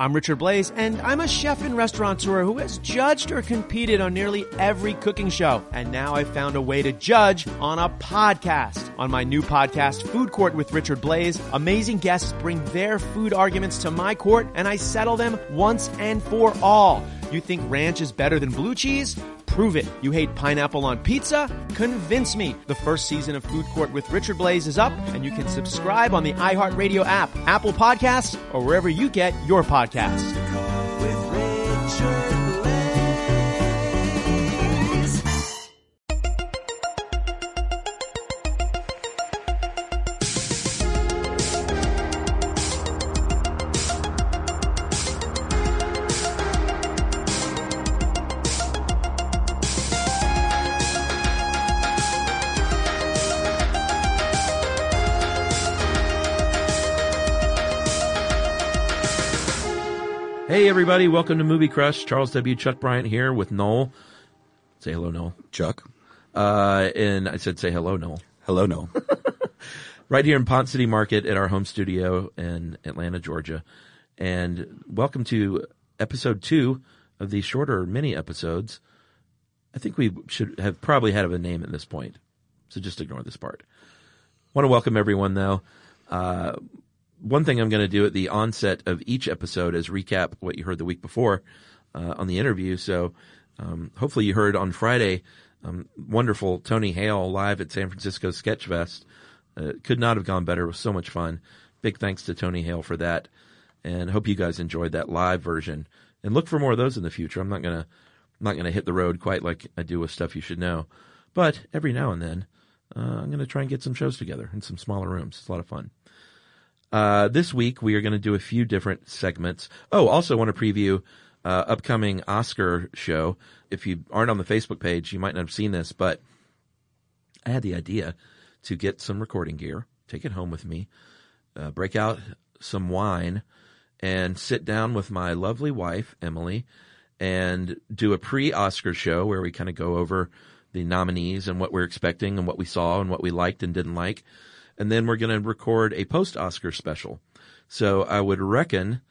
I'm Richard Blais, and I'm a chef and restaurateur who has judged or competed on nearly every cooking show. And now I've found a way to judge on a podcast. On my new podcast, Food Court with Richard Blais, amazing guests bring their food arguments to my court, and I settle them once and for all. You think ranch is better than blue cheese? Prove it. You hate pineapple on pizza? Convince me. The first season of Food Court with Richard Blais is up, and you can subscribe on the iHeartRadio app, Apple Podcasts, or wherever you get your podcasts. Hey, everybody. Welcome to Movie Crush. Charles W. Chuck Bryant here with Noel. Say hello, Noel. Chuck. Uh, and I said say hello, Noel. Hello, Noel. right here in Ponce City Market at our home studio in Atlanta, Georgia. And welcome to episode two of these shorter mini episodes. I think we should have probably had a name at this point. So just ignore this part. Want to welcome everyone though. Uh, one thing I'm going to do at the onset of each episode is recap what you heard the week before uh, on the interview. So um, hopefully you heard on Friday, um, wonderful Tony Hale live at San Francisco Sketchfest. Uh, could not have gone better. It was so much fun. Big thanks to Tony Hale for that, and hope you guys enjoyed that live version. And look for more of those in the future. I'm not gonna not gonna hit the road quite like I do with stuff you should know, but every now and then uh, I'm gonna try and get some shows together in some smaller rooms. It's a lot of fun. Uh, this week we are going to do a few different segments. Oh, also want to preview uh, upcoming Oscar show. If you aren't on the Facebook page, you might not have seen this, but I had the idea to get some recording gear, take it home with me, uh, break out some wine, and sit down with my lovely wife Emily and do a pre-Oscar show where we kind of go over the nominees and what we're expecting and what we saw and what we liked and didn't like and then we're going to record a post Oscar special. So I would reckon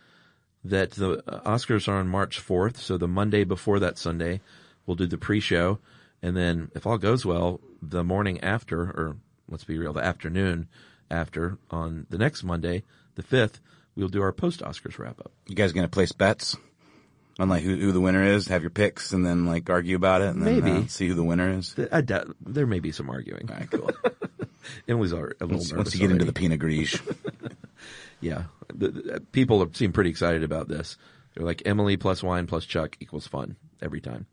that the uh, Oscars are on March 4th. So the Monday before that Sunday, we'll do the pre-show. And then if all goes well, the morning after, or let's be real, the afternoon after on the next Monday, the 5th, we'll do our post Oscars wrap up. You guys going to place bets on like who, who, the winner is? Have your picks and then like argue about it and then Maybe. Uh, see who the winner is? I doubt there may be some arguing. All right, cool. Emily's are a little once, nervous. once you get into already. the Pinot Gris. Yeah, the, the, people seem pretty excited about this. They're like Emily plus wine plus Chuck equals fun every time.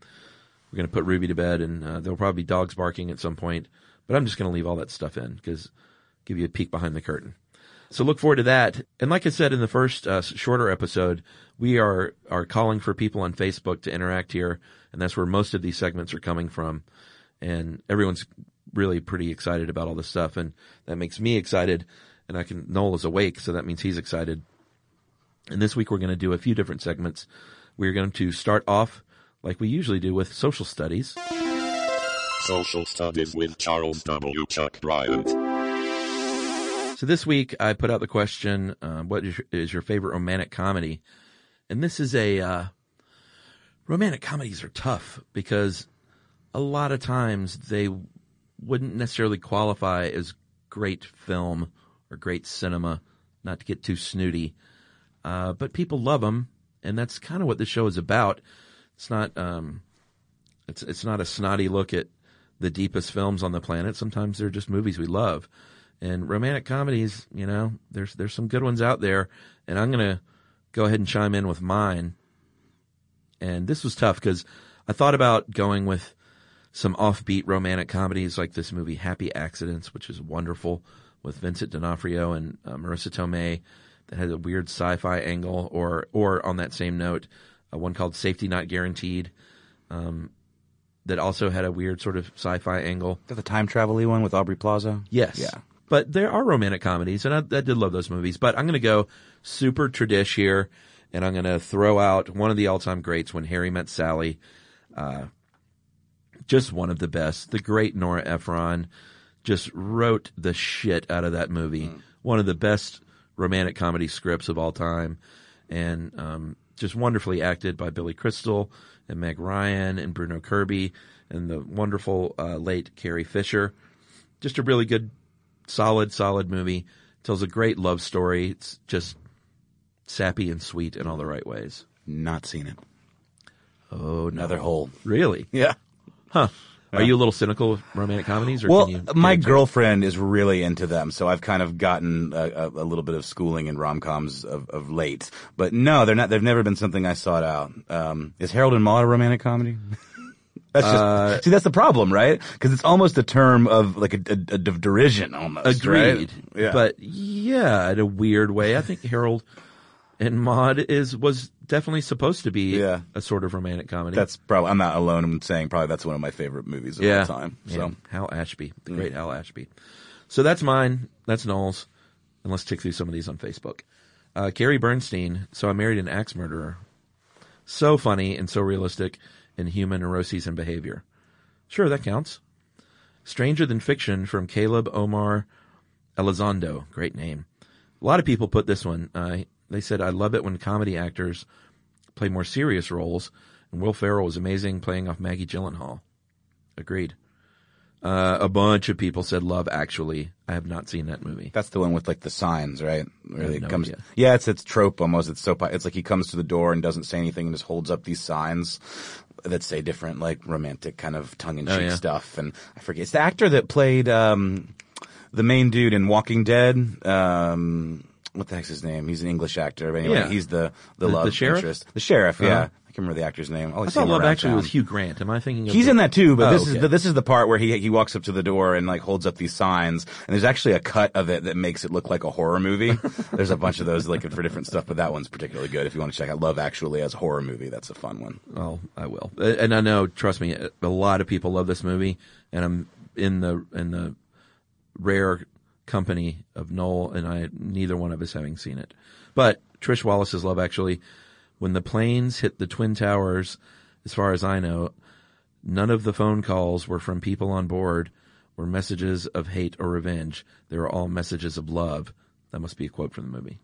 We're going to put Ruby to bed, and uh, there'll probably be dogs barking at some point. But I'm just going to leave all that stuff in because give you a peek behind the curtain. So look forward to that. And like I said in the first uh, shorter episode, we are are calling for people on Facebook to interact here, and that's where most of these segments are coming from. And everyone's really pretty excited about all this stuff, and that makes me excited. And I can Noel is awake, so that means he's excited. And this week we're going to do a few different segments. We're going to start off like we usually do with social studies. Social Studies with Charles W. Chuck Bryant. So this week I put out the question, uh, what is your, favorite romantic comedy? And this is a, uh, romantic comedies are tough because a lot of times they wouldn't necessarily qualify as great film or great cinema, not to get too snooty. Uh, but people love them, and that's kind of what the show is about. It's not, um, it's it's not a snotty look at the deepest films on the planet. Sometimes they're just movies we love, and romantic comedies. You know, there's there's some good ones out there, and I'm gonna go ahead and chime in with mine. And this was tough because I thought about going with some offbeat romantic comedies like this movie Happy Accidents, which is wonderful with Vincent D'Onofrio and uh, Marisa Tomei. that had a weird sci-fi angle, or or on that same note, uh, one called Safety Not Guaranteed, um, that also had a weird sort of sci-fi angle. Is that the time travel one with Aubrey Plaza? Yes. Yeah. But there are romantic comedies, and I, I did love those movies. But I'm going to go super tradish here, and I'm going to throw out one of the all-time greats, When Harry Met Sally. Uh, just one of the best. The great Nora Ephron just wrote the shit out of that movie. One of the best romantic comedy scripts of all time, and um, just wonderfully acted by Billy Crystal and Meg Ryan and Bruno Kirby and the wonderful uh, late Carrie Fisher. Just a really good, solid, solid movie. Tells a great love story. It's just sappy and sweet in all the right ways. Not seen it. Oh, no. Another hole. Really? Yeah. Huh. Are you a little cynical of romantic comedies? Or Well, can you my get into it? girlfriend is really into them, so I've kind of gotten a, a, a little bit of schooling in rom coms of, of late. But no, they're not. They've never been something I sought out. Um, is Harold and Maude a romantic comedy? that's just Uh, see. That's the problem, right? Because it's almost a term of like a, a, a derision, almost. right? Agreed. Yeah. But yeah, in a weird way, I think Harold and Maude is was definitely supposed to be Yeah. a sort of romantic comedy. that's probably. I'm not alone in saying probably that's one of my favorite movies of yeah. all time. So Man, Hal Ashby, the great Hal Ashby. So that's mine. That's Noel's. And let's tick through some of these on Facebook. Uh, Carrie Bernstein. So I married an axe murderer. So funny and so realistic in human neuroses and behavior. Sure, that counts. Stranger Than Fiction from Caleb Omar Elizondo. Great name. A lot of people put this one. Uh, they said, I love it when comedy actors play more serious roles. And Will Ferrell was amazing playing off Maggie Gyllenhaal. Agreed. Uh, a bunch of people said Love Actually. I have not seen that movie. That's the one with like the signs, right? Where he no comes. idea. Yeah, it's it's trope almost. It's so. It's like he comes to the door and doesn't say anything and just holds up these signs that say different, like romantic kind of tongue in cheek Oh, yeah. stuff. And I forget. It's the actor that played um, the main dude in Walking Dead. Um, what the heck's his name? He's an English actor. But anyway, Yeah. he's the the, The- love the interest. The sheriff. Yeah, Uh-huh. I can't remember the actor's name. I always thought Love Actually was town. Hugh Grant. Am I thinking of He's the- in that too, but Oh, this is the, this is the part where he he walks up to the door and like holds up these signs, and there's actually a cut of it that makes it look like a horror movie. there's a bunch of those like for different stuff, but that one's particularly good if you want to check out Love Actually as a horror movie. That's a fun one. Well, I will, Uh, and I know. Trust me, a lot of people love this movie, and I'm in the in the rare company of Noel and I. Neither one of us having seen it, but Trish Wallace's Love Actually, when the planes hit the twin towers, as far as I know, none of the phone calls were from people on board, were messages of hate or revenge. They were all messages of love. That must be a quote from the movie.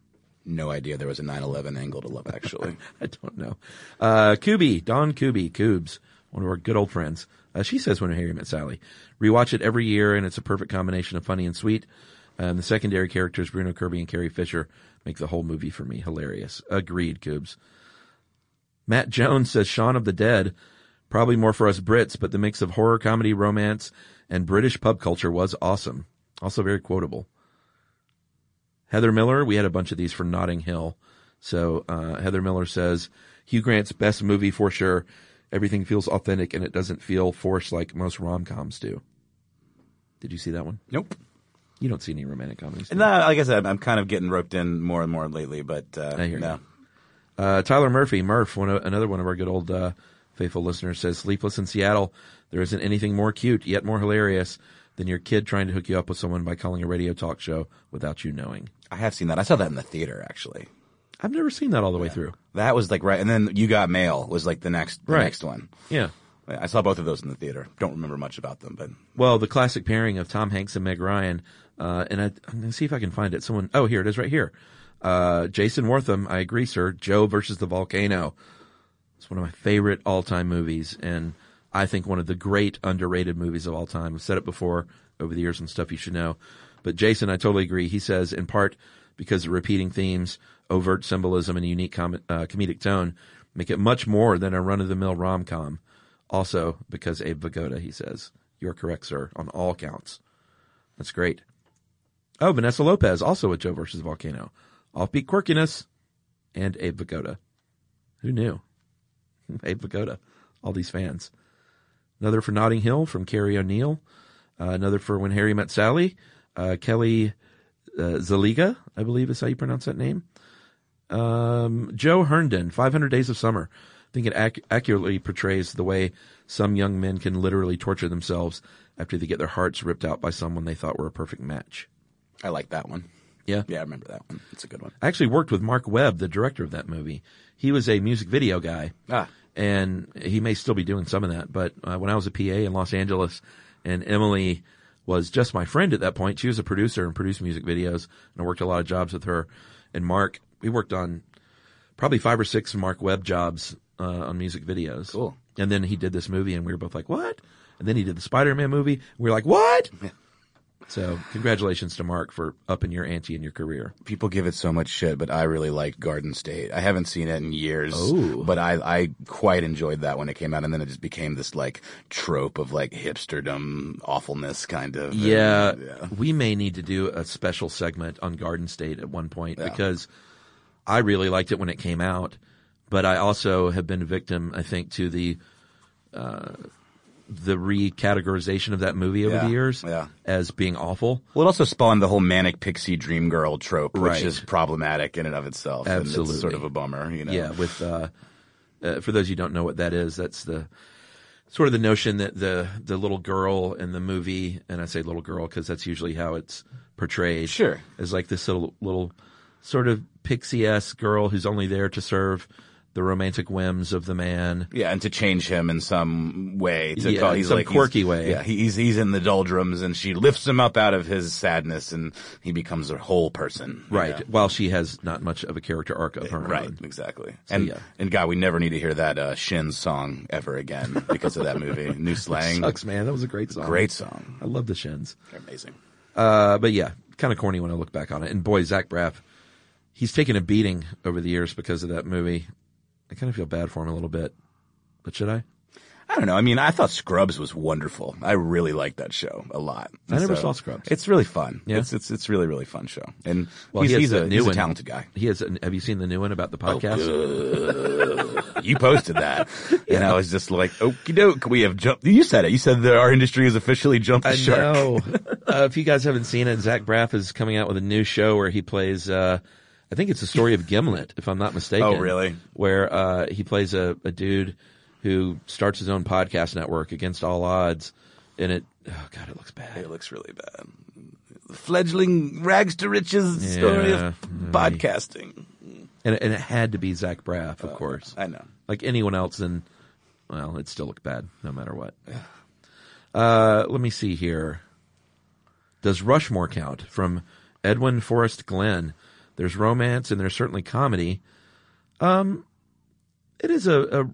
No idea there was a 9/11 angle to Love Actually. I don't know. Uh, Kubi, Don Kubi, Coobs, one of our good old friends. Uh, she says when Harry met Sally. Rewatch it every year, and it's a perfect combination of funny and sweet. And the secondary characters, Bruno Kirby and Carrie Fisher, make the whole movie for me hilarious. Agreed, Coobs. Matt Jones says Shaun of the Dead, probably more for us Brits, but the mix of horror, comedy, romance, and British pub culture was awesome. Also very quotable. Heather Miller, we had a bunch of these for Notting Hill. So uh, Heather Miller says Hugh Grant's best movie for sure. Everything feels authentic and it doesn't feel forced like most rom coms do. Did you see that one? nope. You don't see any romantic comedies. No, like I said, I'm kind of getting roped in more and more lately, but uh, no. you. Uh, Tyler Murphy, Murph, one of, another one of our good old uh, faithful listeners, says Sleepless in Seattle. There isn't anything more cute yet more hilarious than your kid trying to hook you up with someone by calling a radio talk show without you knowing. I have seen that. I saw that in the theater actually. I've never seen that all the way through. That was like right, and then You Got Mail was like the next the Right. next one. Yeah. I saw both of those in the theater. Don't remember much about them, but Well, the classic pairing of Tom Hanks and Meg Ryan, uh, and I, I'm going to see if I can find it. Someone, oh, here it is right here. Uh, Jason Wortham, I agree, sir. Joe versus the volcano. It's one of my favorite all-time movies, and I think one of the great underrated movies of all time. I've said it before over the years and stuff you should know. But Jason, I totally agree. He says, in part because of repeating themes, overt symbolism, and unique com- uh, comedic tone, make it much more than a run-of-the-mill rom-com. Also, because Abe Vigoda, he says. You're correct, sir, on all counts. That's great. Oh, Vanessa Lopez, also with Joe versus Volcano. Offbeat quirkiness. And Abe Vigoda. Who knew? Abe Vigoda. All these fans. Another for Notting Hill from Carrie O'Neill. Uh, another for When Harry Met Sally. Uh, Kelly uh, Zaliga, I believe is how you pronounce that name. Um, Joe Herndon, 500 Days of Summer. I think it ac- accurately portrays the way some young men can literally torture themselves after they get their hearts ripped out by someone they thought were a perfect match. I like that one. Yeah. Yeah, I remember that one. It's a good one. I actually worked with Marc Webb, the director of that movie. He was a music video guy. Ah. And he may still be doing some of that. But uh, when I was a PA in Los Angeles and Emily was just my friend at that point, she was a producer and produced music videos. And I worked a lot of jobs with her. And Marc, we worked on probably five or six Marc Webb jobs uh, on music videos. Cool. And then he did this movie and we were both like, what? And then he did the Spider-Man movie. We were like, what? So congratulations to Marc for upping your ante in your career. People give it so much shit, but I really liked Garden State. I haven't seen it in years, Oh. but I I quite enjoyed that when it came out, and then it just became this like trope of like hipsterdom awfulness kind of. Yeah, and, yeah. we may need to do a special segment on Garden State at one point because I really liked it when it came out, but I also have been a victim, I think, to the uh, the recategorization of that movie over Yeah, the years yeah. as being awful. Well, it also spawned the whole manic pixie dream girl trope, which is problematic in and of itself. and Absolutely. it's sort of a bummer, you know. Yeah, with uh, uh, for those you don't know what that is, that's the sort of the notion that the the little girl in the movie, and I say little girl because that's usually how it's portrayed. Sure. is like this little little sort of pixie esque girl who's only there to serve the romantic whims of the man. Yeah, and to change him in some way to Yeah, call he's some like he's- quirky way. Yeah, he's he's in the doldrums, and she lifts him up out of his sadness, and he becomes a whole person. Right. know? While she has not much of a character arc of her Right, own. exactly. and yeah. and God, we never need to hear that uh, Shin song ever again because of that movie. New slang, Sucks, man. That was a great song. great song, I love the Shins. They're amazing. Uh, but yeah, kind of corny when I look back on it. And boy, Zach Braff, he's taken a beating over the years because of that movie. I kind of feel bad for him a little bit. But should I? I don't know. I mean, I thought Scrubs was wonderful. I really liked that show a lot. I never saw Scrubs. It's really fun. Yeah? It's it's it's really really fun show. And Well, he's, he he's a new he's a talented guy. He has. Have you seen the new one about the podcast? You posted that, and I was just like, "Okie doke, we have jumped." You said it. You said that our industry has officially jumped the I shark. know. uh, if you guys haven't seen it, Zach Braff is coming out with a new show where he plays. Uh, I think it's the story of Gimlet, if I'm not mistaken. Oh, really? Where uh, he plays a, a dude who starts his own podcast network against all odds, and it. Oh God, it looks bad. It looks really bad. The fledgling rags to riches story Yeah. of podcasting. And, and it had to be Zach Braff, of course. I know. Like anyone else, then, well, it still looked bad, no matter what. Uh, let me see here. Does Rushmore count? From Edwin Forrest Glenn. There's romance and there's certainly comedy. Um, it is a, a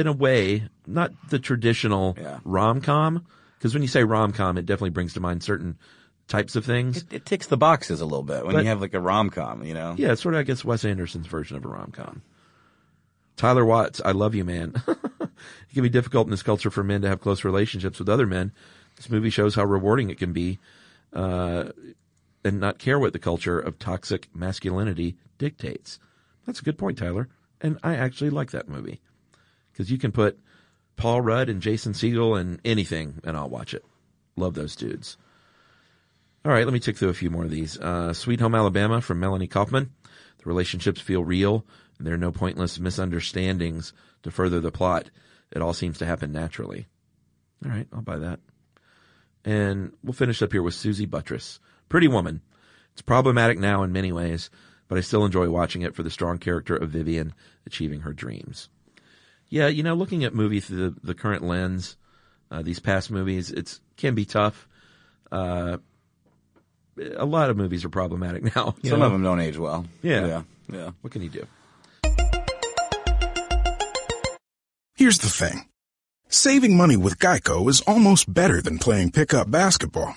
in a way, not the traditional Yeah. rom com. Because when you say rom com, it definitely brings to mind certain types of things. It, it ticks the boxes a little bit when But- you have like a rom com, you know. Yeah, it's sort of, I guess, Wes Anderson's version of a rom com. Tyler Watts, I love you, man. it can be difficult in this culture for men to have close relationships with other men. This movie shows how rewarding it can be, uh, and not care what the culture of toxic masculinity dictates. That's a good point, Tyler. And I actually like that movie because you can put Paul Rudd and Jason Segel and anything, and I'll watch it. Love those dudes. All right, let me tick through a few more of these. Uh, Sweet Home Alabama from Melanie Kaufman. The relationships feel real, and there are no pointless misunderstandings to further the plot. It all seems to happen naturally. All right, I'll buy that. And we'll finish up here with Susie Buttress. Pretty Woman. It's problematic now in many ways, but I still enjoy watching it for the strong character of Vivian achieving her dreams. Yeah, you know, looking at movies through the, the current lens, uh, these past movies, it can be tough. Uh, a lot of movies are problematic now. Some know? of them don't age well. Yeah. Yeah. Yeah. What can you do? Here's the thing. Saving money with Geico is almost better than playing pickup basketball.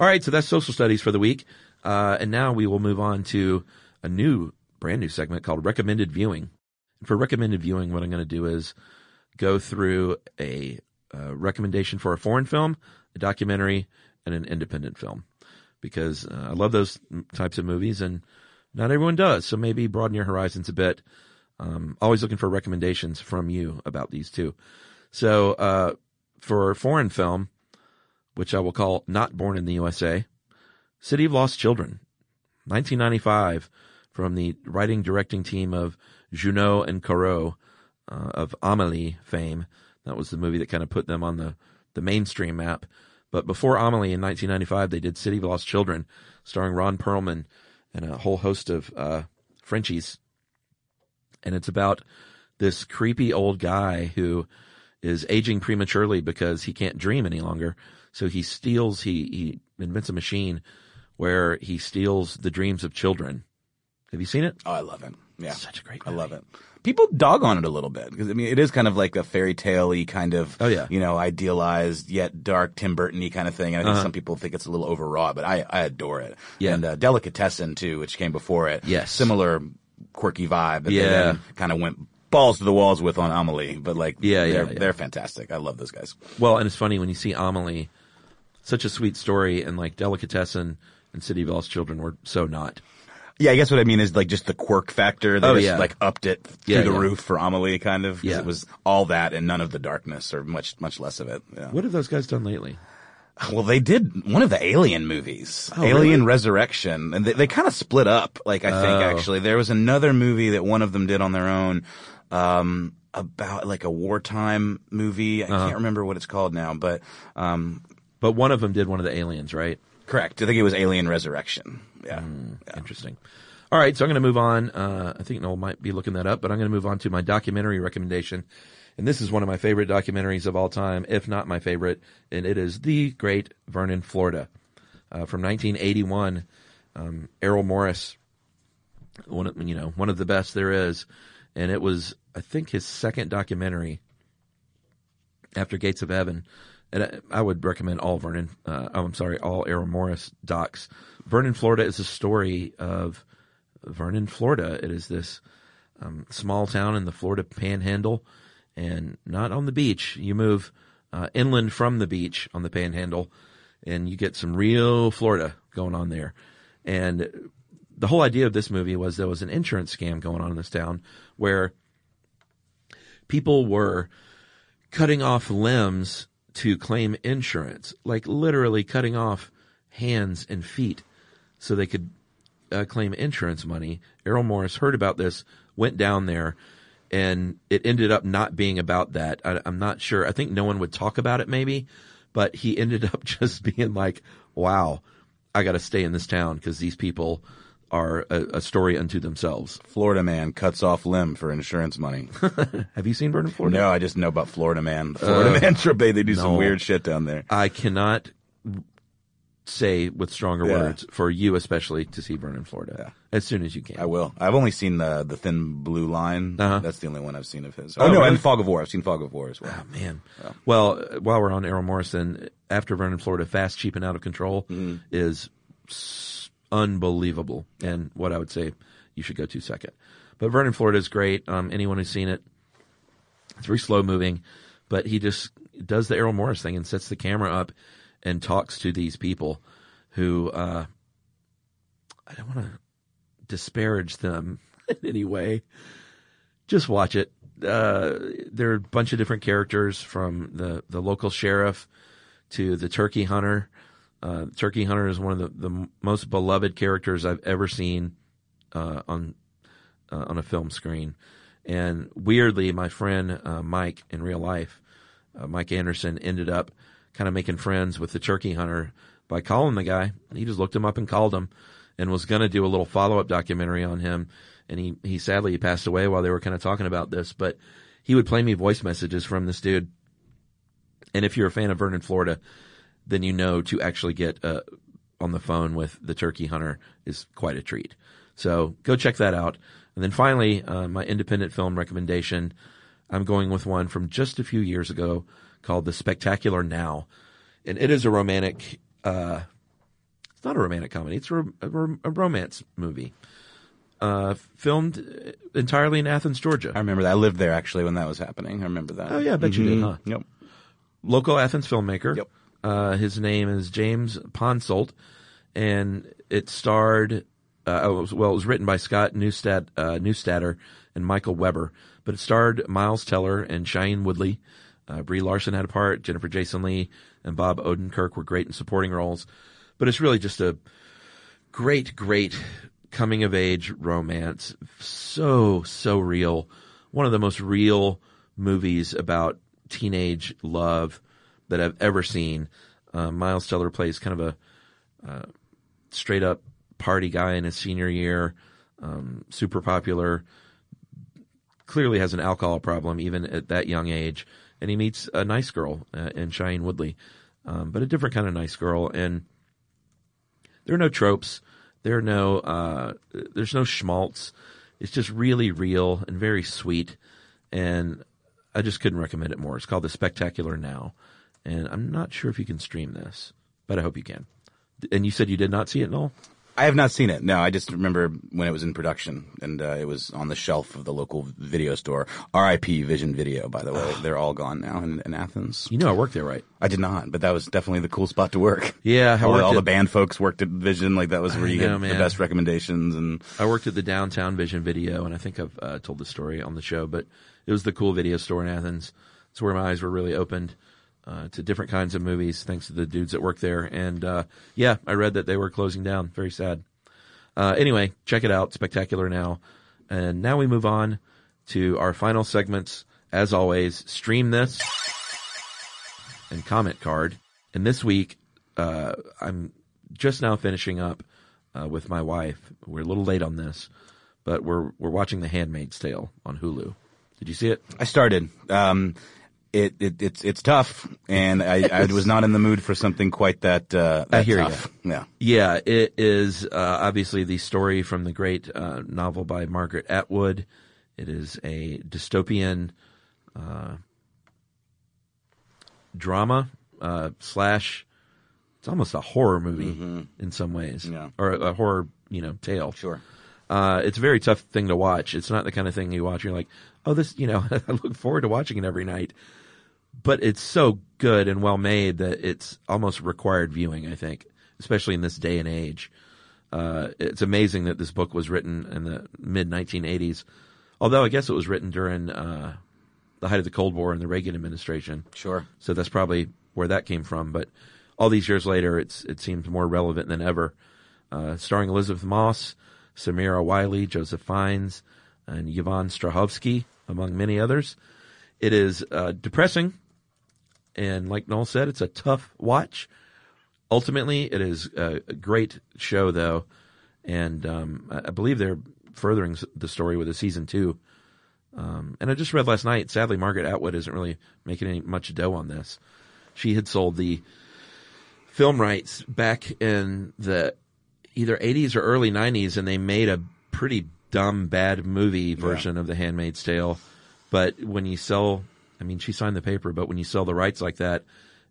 All right, so that's social studies for the week. Uh, and now we will move on to a new, brand new segment called recommended viewing. For recommended viewing, what I'm going to do is go through a uh, recommendation for a foreign film, a documentary, and an independent film. Because uh, I love those types of movies, and not everyone does. So maybe broaden your horizons a bit. Um, always looking for recommendations from you about these two. So uh, for foreign film, which I will call Not Born in the USA. City of Lost Children, 1995, from the writing directing team of Jeunet and Caro uh, of Amelie fame. That was the movie that kind of put them on the, the mainstream map. But before Amelie in 1995, they did City of Lost Children, starring Ron Perlman and a whole host of uh, Frenchies. And it's about this creepy old guy who is aging prematurely because he can't dream any longer. So he steals, he, he invents a machine where he steals the dreams of children. Have you seen it? Oh, I love it. Yeah. Such a great movie. I love it. People dog on it a little bit because I mean it is kind of like a fairy tale kind of oh yeah you know idealized yet dark Tim Burton-y kind of thing. And I think Uh-huh. some people think it's a little overwrought, but I I adore it. Yeah. And uh, Delicatessen too, which came before it. Yes. Similar quirky vibe. That Yeah. They kind of went balls to the walls with on Amelie, but like Yeah, yeah, they're, yeah. they're fantastic. I love those guys. Well, and it's funny when you see Amelie, such a sweet story, and like Delicatessen and City of Lost Children were so not. Yeah, I guess what I mean is like just the quirk factor. They Oh, just yeah. like upped it through Yeah, the yeah. roof for Amelie, kind of. Yeah. It was all that and none of the darkness, or much much less of it. Yeah. What have those guys done lately? Well, they did one of the Alien movies, Oh, Alien really? Resurrection, and they, they kind of split up. Like I think Oh. actually there was another movie that one of them did on their own, um, about like a wartime movie. I Uh-huh. can't remember what it's called now, but um, But one of them did one of the aliens, right? correct. I think it was Alien Resurrection. Yeah. Hmm. Interesting. All right, so I'm going to move on. Uh, I think Noel might be looking that up, but I'm going to move on to my documentary recommendation. And this is one of my favorite documentaries of all time, if not my favorite, and it is The Great Vernon, Florida, uh, from 1981. Um, Errol Morris, one of, you know, one of the best there is, and it was, I think, his second documentary after Gates of Heaven. And I, would recommend all Vernon, uh, oh, I'm sorry, all Errol Morris docs. Vernon, Florida is a story of Vernon, Florida. It is this um, small town in the Florida panhandle and not on the beach. You move uh, inland from the beach on the panhandle and you get some real Florida going on there. And the whole idea of this movie was there was an insurance scam going on in this town where people were cutting off limbs to claim insurance, like literally cutting off hands and feet so they could uh, claim insurance money. Errol Morris heard about this, went down there, and it ended up not being about that. I, I'm not sure. I think no one would talk about it maybe, but he ended up just being like, wow, I got to stay in this town because these people are a, a story unto themselves. Florida man cuts off limb for insurance money. Have you seen Vernon, Florida? no, I just know about Florida man. The Florida man trip. They do some weird shit down there. I cannot say with stronger Yeah. words for you especially to see Vernon, Florida Yeah. as soon as you can. I will. I've only seen the the Thin Blue Line. Uh-huh. That's the only one I've seen of his. Oh, Oh, no, really? and Fog of War. I've seen Fog of War as well. Oh, man. Well, uh, while we're on Errol Morrison, after Vernon, Florida, Fast, Cheap, and Out of Control Mm-hmm. is s- unbelievable. And what I would say you should go to second. But Vernon, Florida is great. Um, anyone who's seen it, it's very slow moving, but he just does the Errol Morris thing and sets the camera up and talks to these people who, uh, I don't want to disparage them in any way. Just watch it. Uh, there are a bunch of different characters from the, the local sheriff to the turkey hunter. Uh, turkey hunter is one of the, the most beloved characters I've ever seen uh, on uh, on a film screen. And weirdly, my friend uh, Mike in real life uh, Mike Anderson ended up kind of making friends with the turkey hunter by calling the guy. He just looked him up and called him, and was going to do a little follow up documentary on him. And he he sadly he passed away while they were kind of talking about this, but he would play me voice messages from this dude. And if you're a fan of Vernon, Florida, then you know to actually get uh, on the phone with the turkey hunter is quite a treat. So go check that out. And then finally, uh, my independent film recommendation. I'm going with one from just a few years ago called The Spectacular Now. And it is a romantic, uh, it's not a romantic comedy, it's a, a, a romance movie. Uh, filmed entirely in Athens, Georgia. I remember that. I lived there actually when that was happening. I remember that. Oh, yeah, I bet you did, Mhm. huh? Yep. local Athens filmmaker. Yep. Uh, his name is James Ponsoldt, and it starred. Uh, oh, it was- well, it was written by Scott Neustadter, uh, and Michael Weber, but it starred Miles Teller and Shailene Woodley. Uh, Brie Larson had a part. Jennifer Jason Lee and Bob Odenkirk were great in supporting roles. But it's really just a great, great coming of age romance. So, so real. One of the most real movies about teenage love that I've ever seen. Uh, Miles Teller plays kind of a uh, straight up party guy in his senior year, um, super popular, clearly has an alcohol problem even at that young age. And he meets a nice girl uh, in Shailene Woodley, um, but a different kind of nice girl. And there are no tropes. There are no, uh, there's no schmaltz. It's just really real and very sweet. And I just couldn't recommend it more. It's called The Spectacular Now. And I'm not sure if you can stream this, but I hope you can. And you said you did not see it, Noel? I have not seen it. No, I just remember when it was in production and uh, it was on the shelf of the local video store. R.I.P. Vision Video, by the way. They're all gone now in, in Athens. You know I worked there, right? I did not, but that was definitely the cool spot to work. Yeah, I all, all the band folks worked at Vision. Like that was where you know, get man. the best recommendations. And I worked at the downtown Vision Video, and I think I've uh, told the story on the show, but it was the cool video store in Athens. It's where my eyes were really opened uh, to different kinds of movies, thanks to the dudes that work there. And uh, yeah, I read that they were closing down. Very sad. Uh, anyway, check it out. Spectacular now. And now we move on to our final segments. As always, stream this and comment card. And this week, uh, I'm just now finishing up uh, with my wife. We're a little late on this, but we're we're watching The Handmaid's Tale on Hulu. Did you see it? I started. Um, it, it it's it's tough, and I, I was not in the mood for something quite that. Uh, that I hear tough. Yeah. Yeah, it is uh, obviously the story from the great uh, novel by Margaret Atwood. It is a dystopian uh, drama uh, slash. It's almost a horror movie in some ways, Yeah. or a, a horror, you know, tale. Sure. Uh, it's a very tough thing to watch. It's not the kind of thing you watch. You're like, oh, this, you know, I look forward to watching it every night. But it's so good and well made that it's almost required viewing. I think, especially in this day and age. Uh, it's amazing that this book was written in the mid 1980s. Although I guess it was written during uh, the height of the Cold War and the Reagan administration. Sure. So that's probably where that came from. But all these years later, it's it seems more relevant than ever. Uh, starring Elisabeth Moss, Samira Wiley, Joseph Fiennes, and Yvonne Strahovski, among many others. It is uh, depressing, and like Noel said, it's a tough watch. Ultimately, it is a, great show, though, and um, I believe they're furthering the story with a season two. Um, and I just read last night. Sadly, Margaret Atwood isn't really making any much dough on this. She had sold the film rights back in the either 80s or early 90s, and they made a pretty dumb, bad movie version of The Handmaid's Tale. But when you sell, I mean, she signed the paper, but when you sell the rights like that,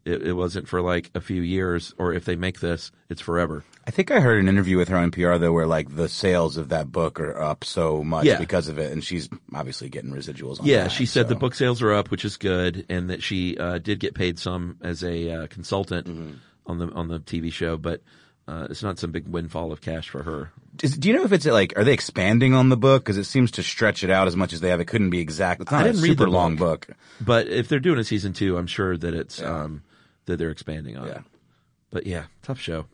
it, it wasn't for like a few years, or if they make this, it's forever. I think I heard an interview with her on NPR though, where like the sales of that book are up so much Yeah. because of it, and she's obviously getting residuals. on Yeah, that, she said the book sales are up, which is good, and that she uh, did get paid some as a uh, consultant on the on the TV show, but uh, it's not some big windfall of cash for her. Is, do you know if it's like are they expanding on the book because it seems to stretch it out as much as they have? It couldn't be exact. It's not I didn't a read super the long book. book. But if they're doing a season two, I'm sure that it's um, that they're expanding on Yeah. it. But yeah, tough show.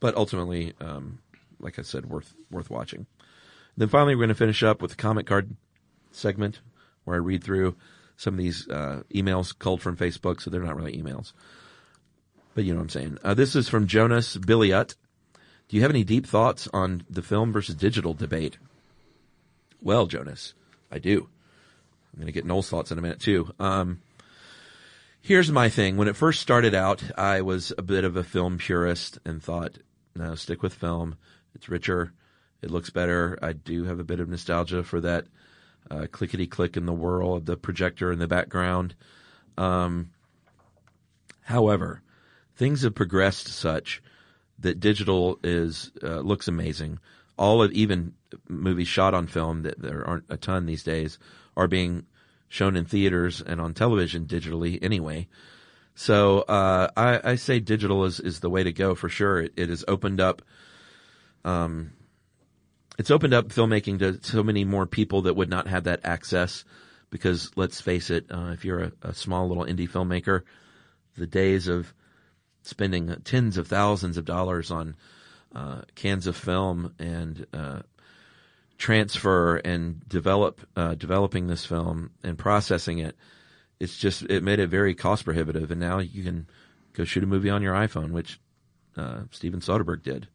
But ultimately, um, like I said, worth worth watching. Then finally, we're going to finish up with the comment card segment where I read through some of these uh, emails culled from Facebook, so they're not really emails. But you know what I'm saying. Uh, this is from Jonas Billiot. Do you have any deep thoughts on the film versus digital debate? Well, Jonas, I do. I'm going to get Noel's thoughts in a minute too. Um, here's my thing. When it first started out, I was a bit of a film purist and thought, no, stick with film. It's richer. It looks better. I do have a bit of nostalgia for that uh, clickety click in the whirl of the projector in the background. Um, however, things have progressed such that digital is uh, looks amazing. All of even movies shot on film that there aren't a ton these days are being shown in theaters and on television digitally anyway. So uh, I, I, say digital is, is the way to go for sure. It, it has opened up, um, it's opened up filmmaking to so many more people that would not have that access. Because let's face it, uh, if you're a, a small little indie filmmaker, the days of spending tens of thousands of dollars on uh, cans of film and uh, transfer and develop uh, developing this film and processing it. It's just it made it very cost prohibitive, and now you can go shoot a movie on your iPhone, which uh, Steven Soderbergh did.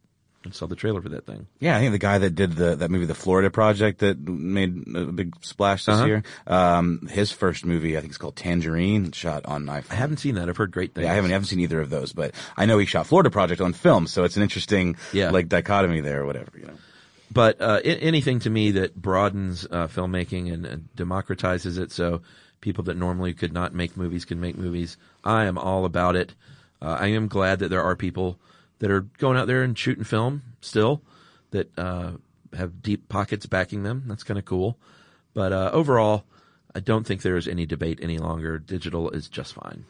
I saw the trailer for that thing. Yeah, I think the guy that did the that movie, The Florida Project, that made a big splash this Uh-huh. year. Um, his first movie, I think it's called Tangerine, shot on iPhone. I haven't seen that. I've heard great things. Yeah, I haven't, I haven't seen either of those, but I know he shot Florida Project on film, so it's an interesting, Yeah. like dichotomy there or whatever, you know. but uh, I- anything to me that broadens uh, filmmaking and, and democratizes it, so people that normally could not make movies can make movies. I am all about it. Uh, I am glad that there are people that are going out there and shooting film still that uh, have deep pockets backing them. That's kind of cool. But uh, overall, I don't think there is any debate any longer. Digital is just fine.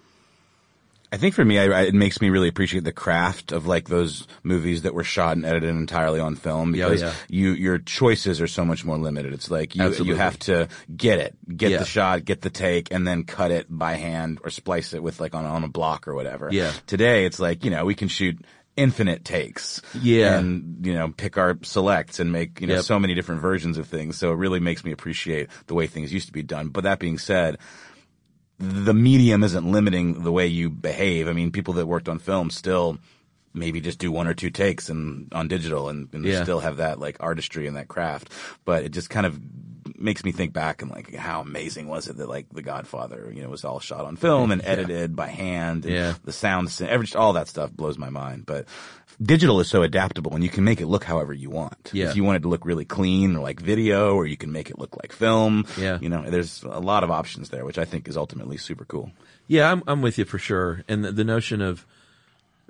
I think for me, I, it makes me really appreciate the craft of like those movies that were shot and edited entirely on film because yeah. you your choices are so much more limited. It's like you Absolutely. you have to get it, get Yeah. the shot, get the take, and then cut it by hand or splice it with like on on a block or whatever. Yeah. Today, it's like you know we can shoot infinite takes. Yeah. and you know pick our selects and make you know Yep. so many different versions of things. So it really makes me appreciate the way things used to be done. But that being said the medium isn't limiting the way you behave. I mean, people that worked on film still maybe just do one or two takes and on digital and, and Yeah. still have that like artistry and that craft. But it just kind of makes me think back and like how amazing was it that like The Godfather, you know, was all shot on film and edited by hand and Yeah. the sound, every, all that stuff blows my mind. But digital is so adaptable and you can make it look however you want. Yeah. If you want it to look really clean or like video or you can make it look like film. Yeah. You know, there's a lot of options there, which I think is ultimately super cool. Yeah, I'm I'm with you for sure. And the, the notion of,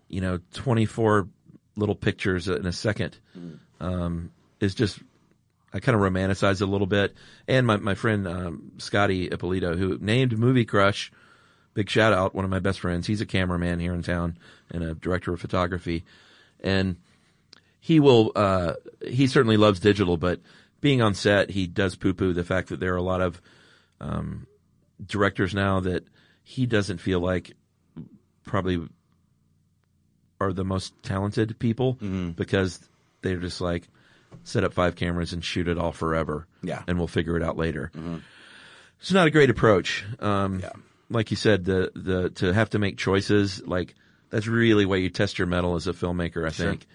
you know, 24 little pictures in a second, um, is just I kind of romanticize it a little bit. And my my friend um, Scotty Ippolito, who named Movie Crush, big shout out, one of my best friends. He's a cameraman here in town and a director of photography, and he will uh, he certainly loves digital, but being on set, he does poo poo the fact that there are a lot of um, directors now that he doesn't feel like probably are the most talented people because they're just like set up five cameras and shoot it all forever. Yeah. And we'll figure it out later. It's not a great approach. Um, Yeah. like you said, the, the, to have to make choices, like that's really where you test your mettle as a filmmaker, I think.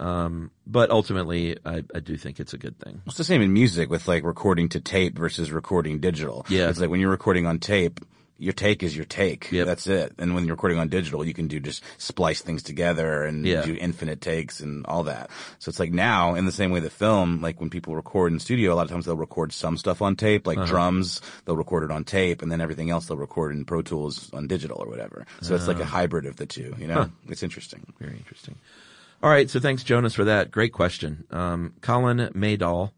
Um, but ultimately, I, I do think it's a good thing. It's the same in music with like recording to tape versus recording digital. Yeah. It's like when you're recording on tape, your take is your take. Yep. That's it. And when you're recording on digital, you can do just splice things together and Yeah. do infinite takes and all that. So it's like now, in the same way that film, like when people record in studio, a lot of times they'll record some stuff on tape, like drums, they'll record it on tape, and then everything else they'll record in Pro Tools on digital or whatever. So it's like a hybrid of the two, you know? It's interesting. Very interesting. All right. So thanks, Jonas, for that. Great question. Um, Colin Maydall,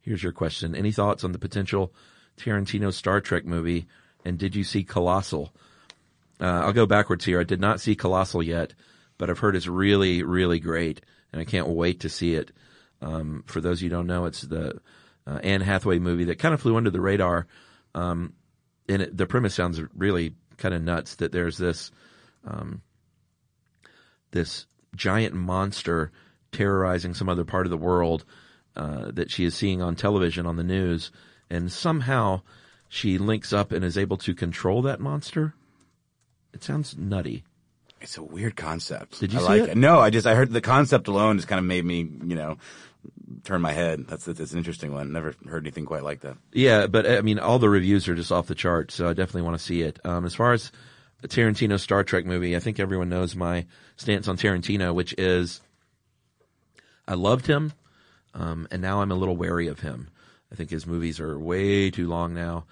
here's your question. Any thoughts on the potential Tarantino Star Trek movie? And did you see Colossal? Uh, I'll go backwards here. I did not see Colossal yet, but I've heard it's really, really great, and I can't wait to see it. Um, for those of you who don't know, it's the uh, Anne Hathaway movie that kind of flew under the radar. Um, and it, the premise sounds really kind of nuts that there's this this giant monster terrorizing some other part of the world uh, that she is seeing on television on the news, and somehow she links up and is able to control that monster. It sounds nutty. It's a weird concept. Did you I see like it? it? No, I just I heard the concept alone just kind of made me, you know, turn my head. That's that's an interesting one. Never heard anything quite like that. Yeah, but I mean, all the reviews are just off the chart, so I definitely want to see it. Um, as far as a Tarantino Star Trek movie, I think everyone knows my stance on Tarantino, which is I loved him, um, and now I'm a little wary of him. I think his movies are way too long now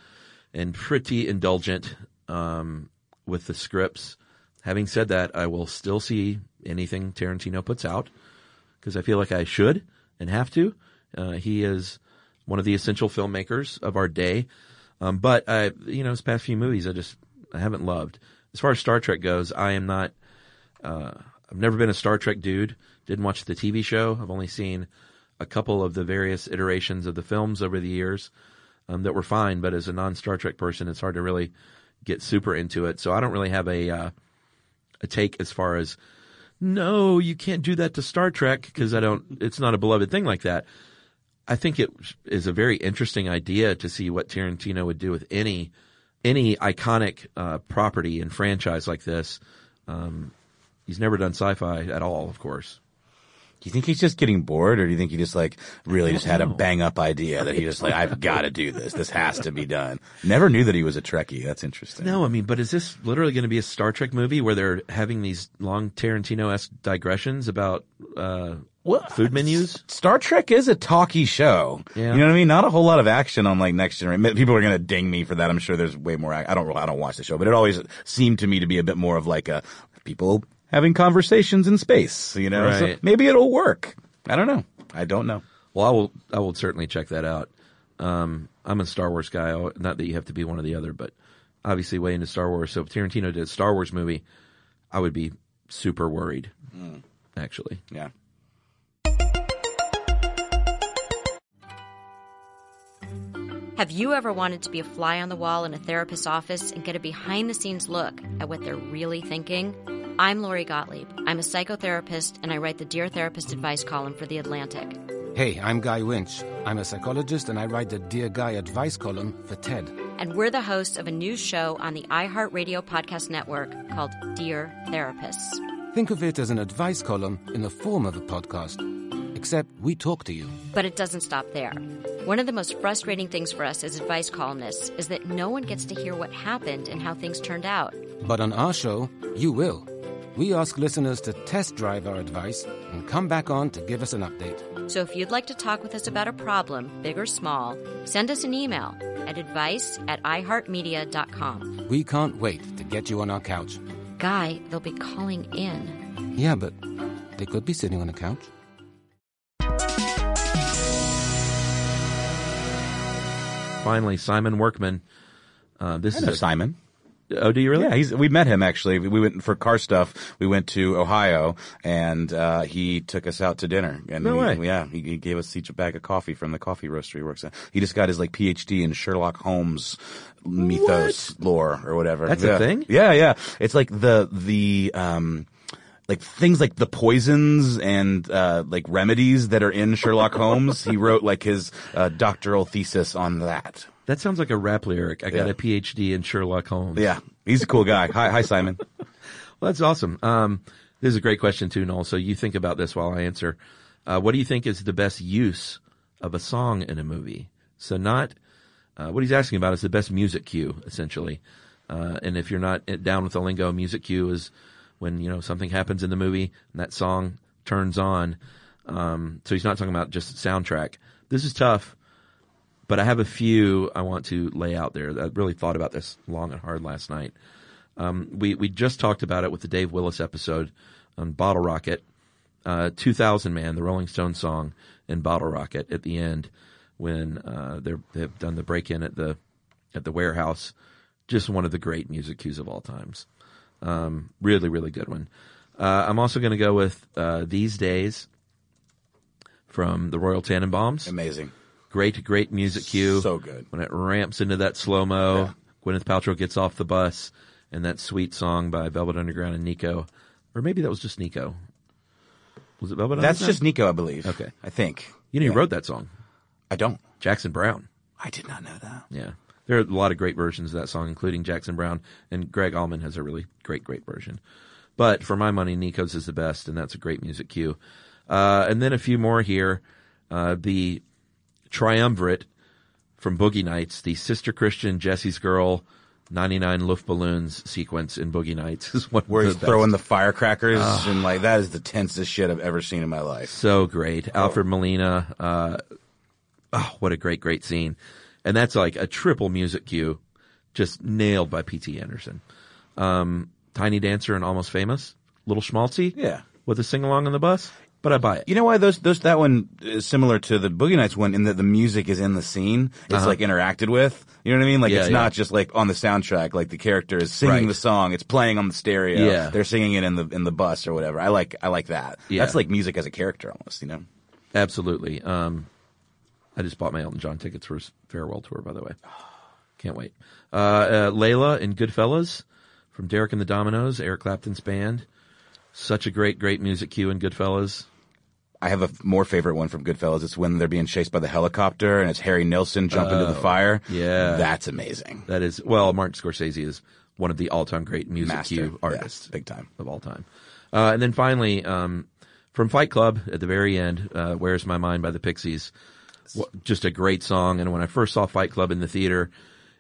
and pretty indulgent um, with the scripts. Having said that, I will still see anything Tarantino puts out because I feel like I should and have to. Uh, he is one of the essential filmmakers of our day. Um, but I, you know, his past few movies, I just I haven't loved. As far as Star Trek goes, I am not. Uh, I've never been a Star Trek dude. Didn't watch the TV show. I've only seen a couple of the various iterations of the films over the years um, that were fine. But as a non Star Trek person, it's hard to really get super into it. So I don't really have a uh, a take as far as no, you can't do that to Star Trek because I don't. It's not a beloved thing like that. I think it is a very interesting idea to see what Tarantino would do with any any iconic uh, property and franchise like this. Um, he's never done sci-fi at all, of course. Do you think he's just getting bored, or do you think he just like really just had a bang up idea that he just like I've got to do this. This has to be done. Never knew that he was a Trekkie. That's interesting. No, I mean, but is this literally going to be a Star Trek movie where they're having these long Tarantino-esque digressions about uh, food menus? Star Trek is a talky show. Yeah. You know what I mean? Not a whole lot of action on like Next Generation. People are going to ding me for that. I'm sure there's way more. I don't. I don't watch the show, but it always seemed to me to be a bit more of like a people having conversations in space. You know, So maybe it'll work. I don't know. I don't know. Well, I will. I will certainly check that out. Um, I'm a Star Wars guy. Not that you have to be one or the other, but obviously way into Star Wars. So if Tarantino did a Star Wars movie, I would be super worried. Actually, Yeah. Have you ever wanted to be a fly on the wall in a therapist's office and get a behind the scenes look at what they're really thinking? I'm Lori Gottlieb. I'm a psychotherapist and I write the Dear Therapist advice column for The Atlantic. Hey, I'm Guy Winch. I'm a psychologist and I write the Dear Guy advice column for TED. And we're the hosts of a new show on the iHeartRadio podcast network called Dear Therapists. Think of it as an advice column in the form of a podcast, except we talk to you. But it doesn't stop there. One of the most frustrating things for us as advice columnists is that no one gets to hear what happened and how things turned out. But on our show, you will. We ask listeners to test drive our advice and come back on to give us an update. So if you'd like to talk with us about a problem, big or small, send us an email at advice at iheartmedia.com. We can't wait to get you on our couch. Guy, they'll be calling in. Yeah, but they could be sitting on a couch. finally, Simon Workman. Uh, this I is a, Simon. Oh, do you really? Yeah, he's. We met him actually. We went for car stuff. We went to Ohio, and uh, he took us out to dinner. And No he- way. Yeah, he, he gave us each a bag of coffee from the coffee roastery he works at. He just got his like PhD in Sherlock Holmes mythos lore or whatever. That's a thing? Yeah, yeah. It's like the the um. Like things like the poisons and uh, like remedies that are in Sherlock Holmes, he wrote like his uh, doctoral thesis on that. That sounds like a rap lyric. I got Yeah. a PhD in Sherlock Holmes. Yeah, he's a cool guy. Hi, hi, Simon. Well, that's awesome. Um, this is a great question too, Noel. So you think about this while I answer. Uh, what do you think is the best use of a song in a movie? So not uh, what he's asking about is the best music cue, essentially. Uh, and if you're not down with the lingo, music cue is when you know something happens in the movie and that song turns on. Um, so he's not talking about just soundtrack. This is tough, but I have a few I want to lay out there. I really thought about this long and hard last night. Um, we we just talked about it with the Dave Willis episode on Bottle Rocket, uh, 2000 Man, the Rolling Stones song in Bottle Rocket at the end when uh, they're, they've done the break in at the at the warehouse. Just one of the great music cues of all times. Um, really, really good one. Uh, I'm also going to go with uh, These Days from the Royal Tenenbaums. Amazing. Great, great music cue. So good. When it ramps into that slow mo, Gwyneth Paltrow gets off the bus, and that sweet song by Velvet Underground and Nico, or maybe that was just Nico. Was it Velvet Underground? That's Underground? just Nico, I believe. Okay. I think. You know, Yeah. wrote that song. I don't. Jackson Browne. I did not know that. Yeah. There are a lot of great versions of that song, including Jackson Browne and Gregg Allman has a really great, great version. But for my money, Nico's is the best, and that's a great music cue. Uh, and then a few more here. Uh, the triumvirate from Boogie Nights, the Sister Christian, Jesse's Girl, 99 Luftballons sequence in Boogie Nights is one Where of he's the best. throwing the firecrackers and like that is the tensest shit I've ever seen in my life. So great. Alfred Molina, uh, oh, what a great, great scene. And that's like a triple music cue, just nailed by P.T. Anderson. Um, Tiny Dancer and Almost Famous, Little Schmaltzy. Yeah. With a sing along on the bus, but I buy it. You know why those those that one is similar to the Boogie Nights one in that the music is in the scene. It's Uh-huh. like interacted with. You know what I mean? Like Yeah, it's yeah. not just like on the soundtrack. Like the character is singing Right. the song. It's playing on the stereo. Yeah. They're singing it in the in the bus or whatever. I like I like that. Yeah. That's like music as a character almost. You know. Absolutely. Um, I just bought my Elton John tickets for his farewell tour, by the way. Can't wait. Uh, uh, Layla in Goodfellas from Derek and the Dominos, Eric Clapton's band. Such a great, great music cue in Goodfellas. I have a f- more favorite one from Goodfellas. It's when they're being chased by the helicopter and it's Harry Nilsson jumping to the Oh, fire. yeah. That's amazing. That is, well, Martin Scorsese is one of the all-time great music Master. cue Yeah, artists. big time. Of all time. Uh, and then finally, um, from Fight Club at the very end, uh, Where's My Mind by the Pixies. Just a great song. And when I first saw Fight Club in the theater,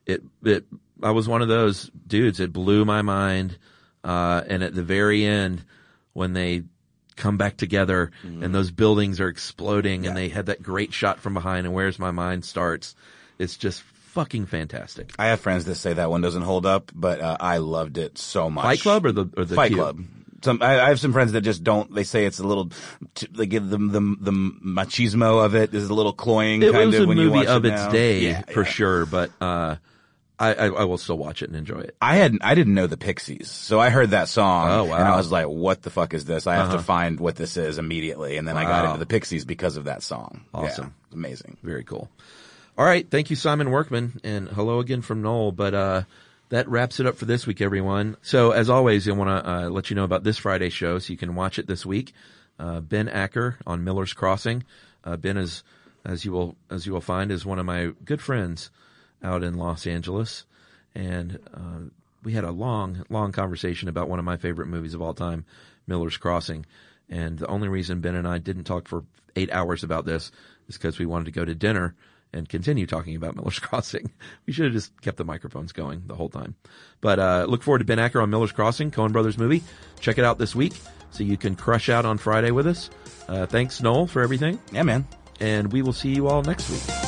it, it, I was one of those dudes. It blew my mind. Uh, and at the very end, when they come back together and those buildings are exploding and they had that great shot from behind and Where's My Mind starts, it's just fucking fantastic. I have friends that say that one doesn't hold up, but uh, I loved it so much. Fight Club or the, or the Fight? Club. Some I, I have some friends that just don't. They say it's a little. They give them the the machismo of it is a little cloying. It kind was of a when you movie watch of it its day Yeah, for yeah. sure, but uh, I, I I will still watch it and enjoy it. I had I didn't know the Pixies, so I heard that song, Oh, wow. and I was like, "What the fuck is this?" I have Uh-huh. to find what this is immediately, and then I got into the Pixies because of that song. Awesome. Yeah, amazing. Very cool. All right, thank you, Simon Workman, and hello again from Noel. But uh, that wraps it up for this week, everyone. So as always, I want to uh, let you know about this Friday show, so you can watch it this week. Uh, ben Acker on Miller's Crossing. Uh, ben is, as you will as you will find, is one of my good friends out in Los Angeles, and uh, we had a long, long conversation about one of my favorite movies of all time, Miller's Crossing. And the only reason Ben and I didn't talk for eight hours about this is because we wanted to go to dinner and continue talking about Miller's Crossing. We should have just kept the microphones going the whole time. But uh, look forward to Ben Acker on Miller's Crossing, Coen Brothers movie. Check it out this week so you can crush out on Friday with us. Uh, thanks, Noel, for everything. Yeah, man. And we will see you all next week.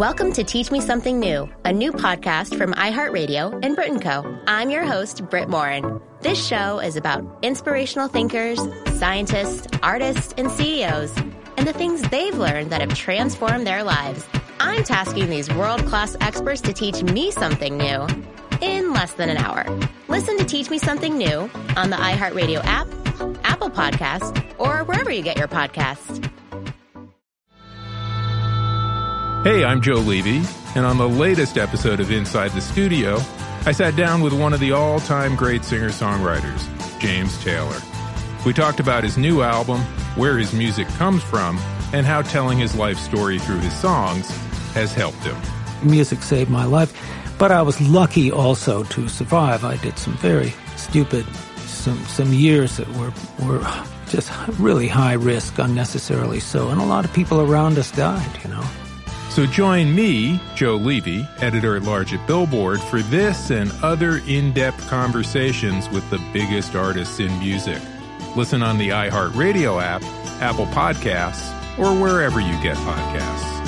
Welcome to Teach Me Something New, a new podcast from iHeartRadio and Brit Co. I'm your host, Britt Morin. This show is about inspirational thinkers, scientists, artists, and CEOs, and the things they've learned that have transformed their lives. I'm tasking these world class experts to teach me something new in less than an hour. Listen to Teach Me Something New on the iHeartRadio app, Apple Podcast, or wherever you get your podcasts. Hey, I'm Joe Levy, and on the latest episode of Inside the Studio, I sat down with one of the all time great singer songwriters, James Taylor. We talked about his new album, where his music comes from, and how telling his life story through his songs has helped him. Music saved my life, but I was lucky also to survive. I did some very stupid, some some years that were were just really high risk, unnecessarily so, and a lot of people around us died. You know. So join me, Joe Levy, editor at large at Billboard, for this and other in-depth conversations with the biggest artists in music. Listen on the iHeartRadio app, Apple Podcasts, or wherever you get podcasts.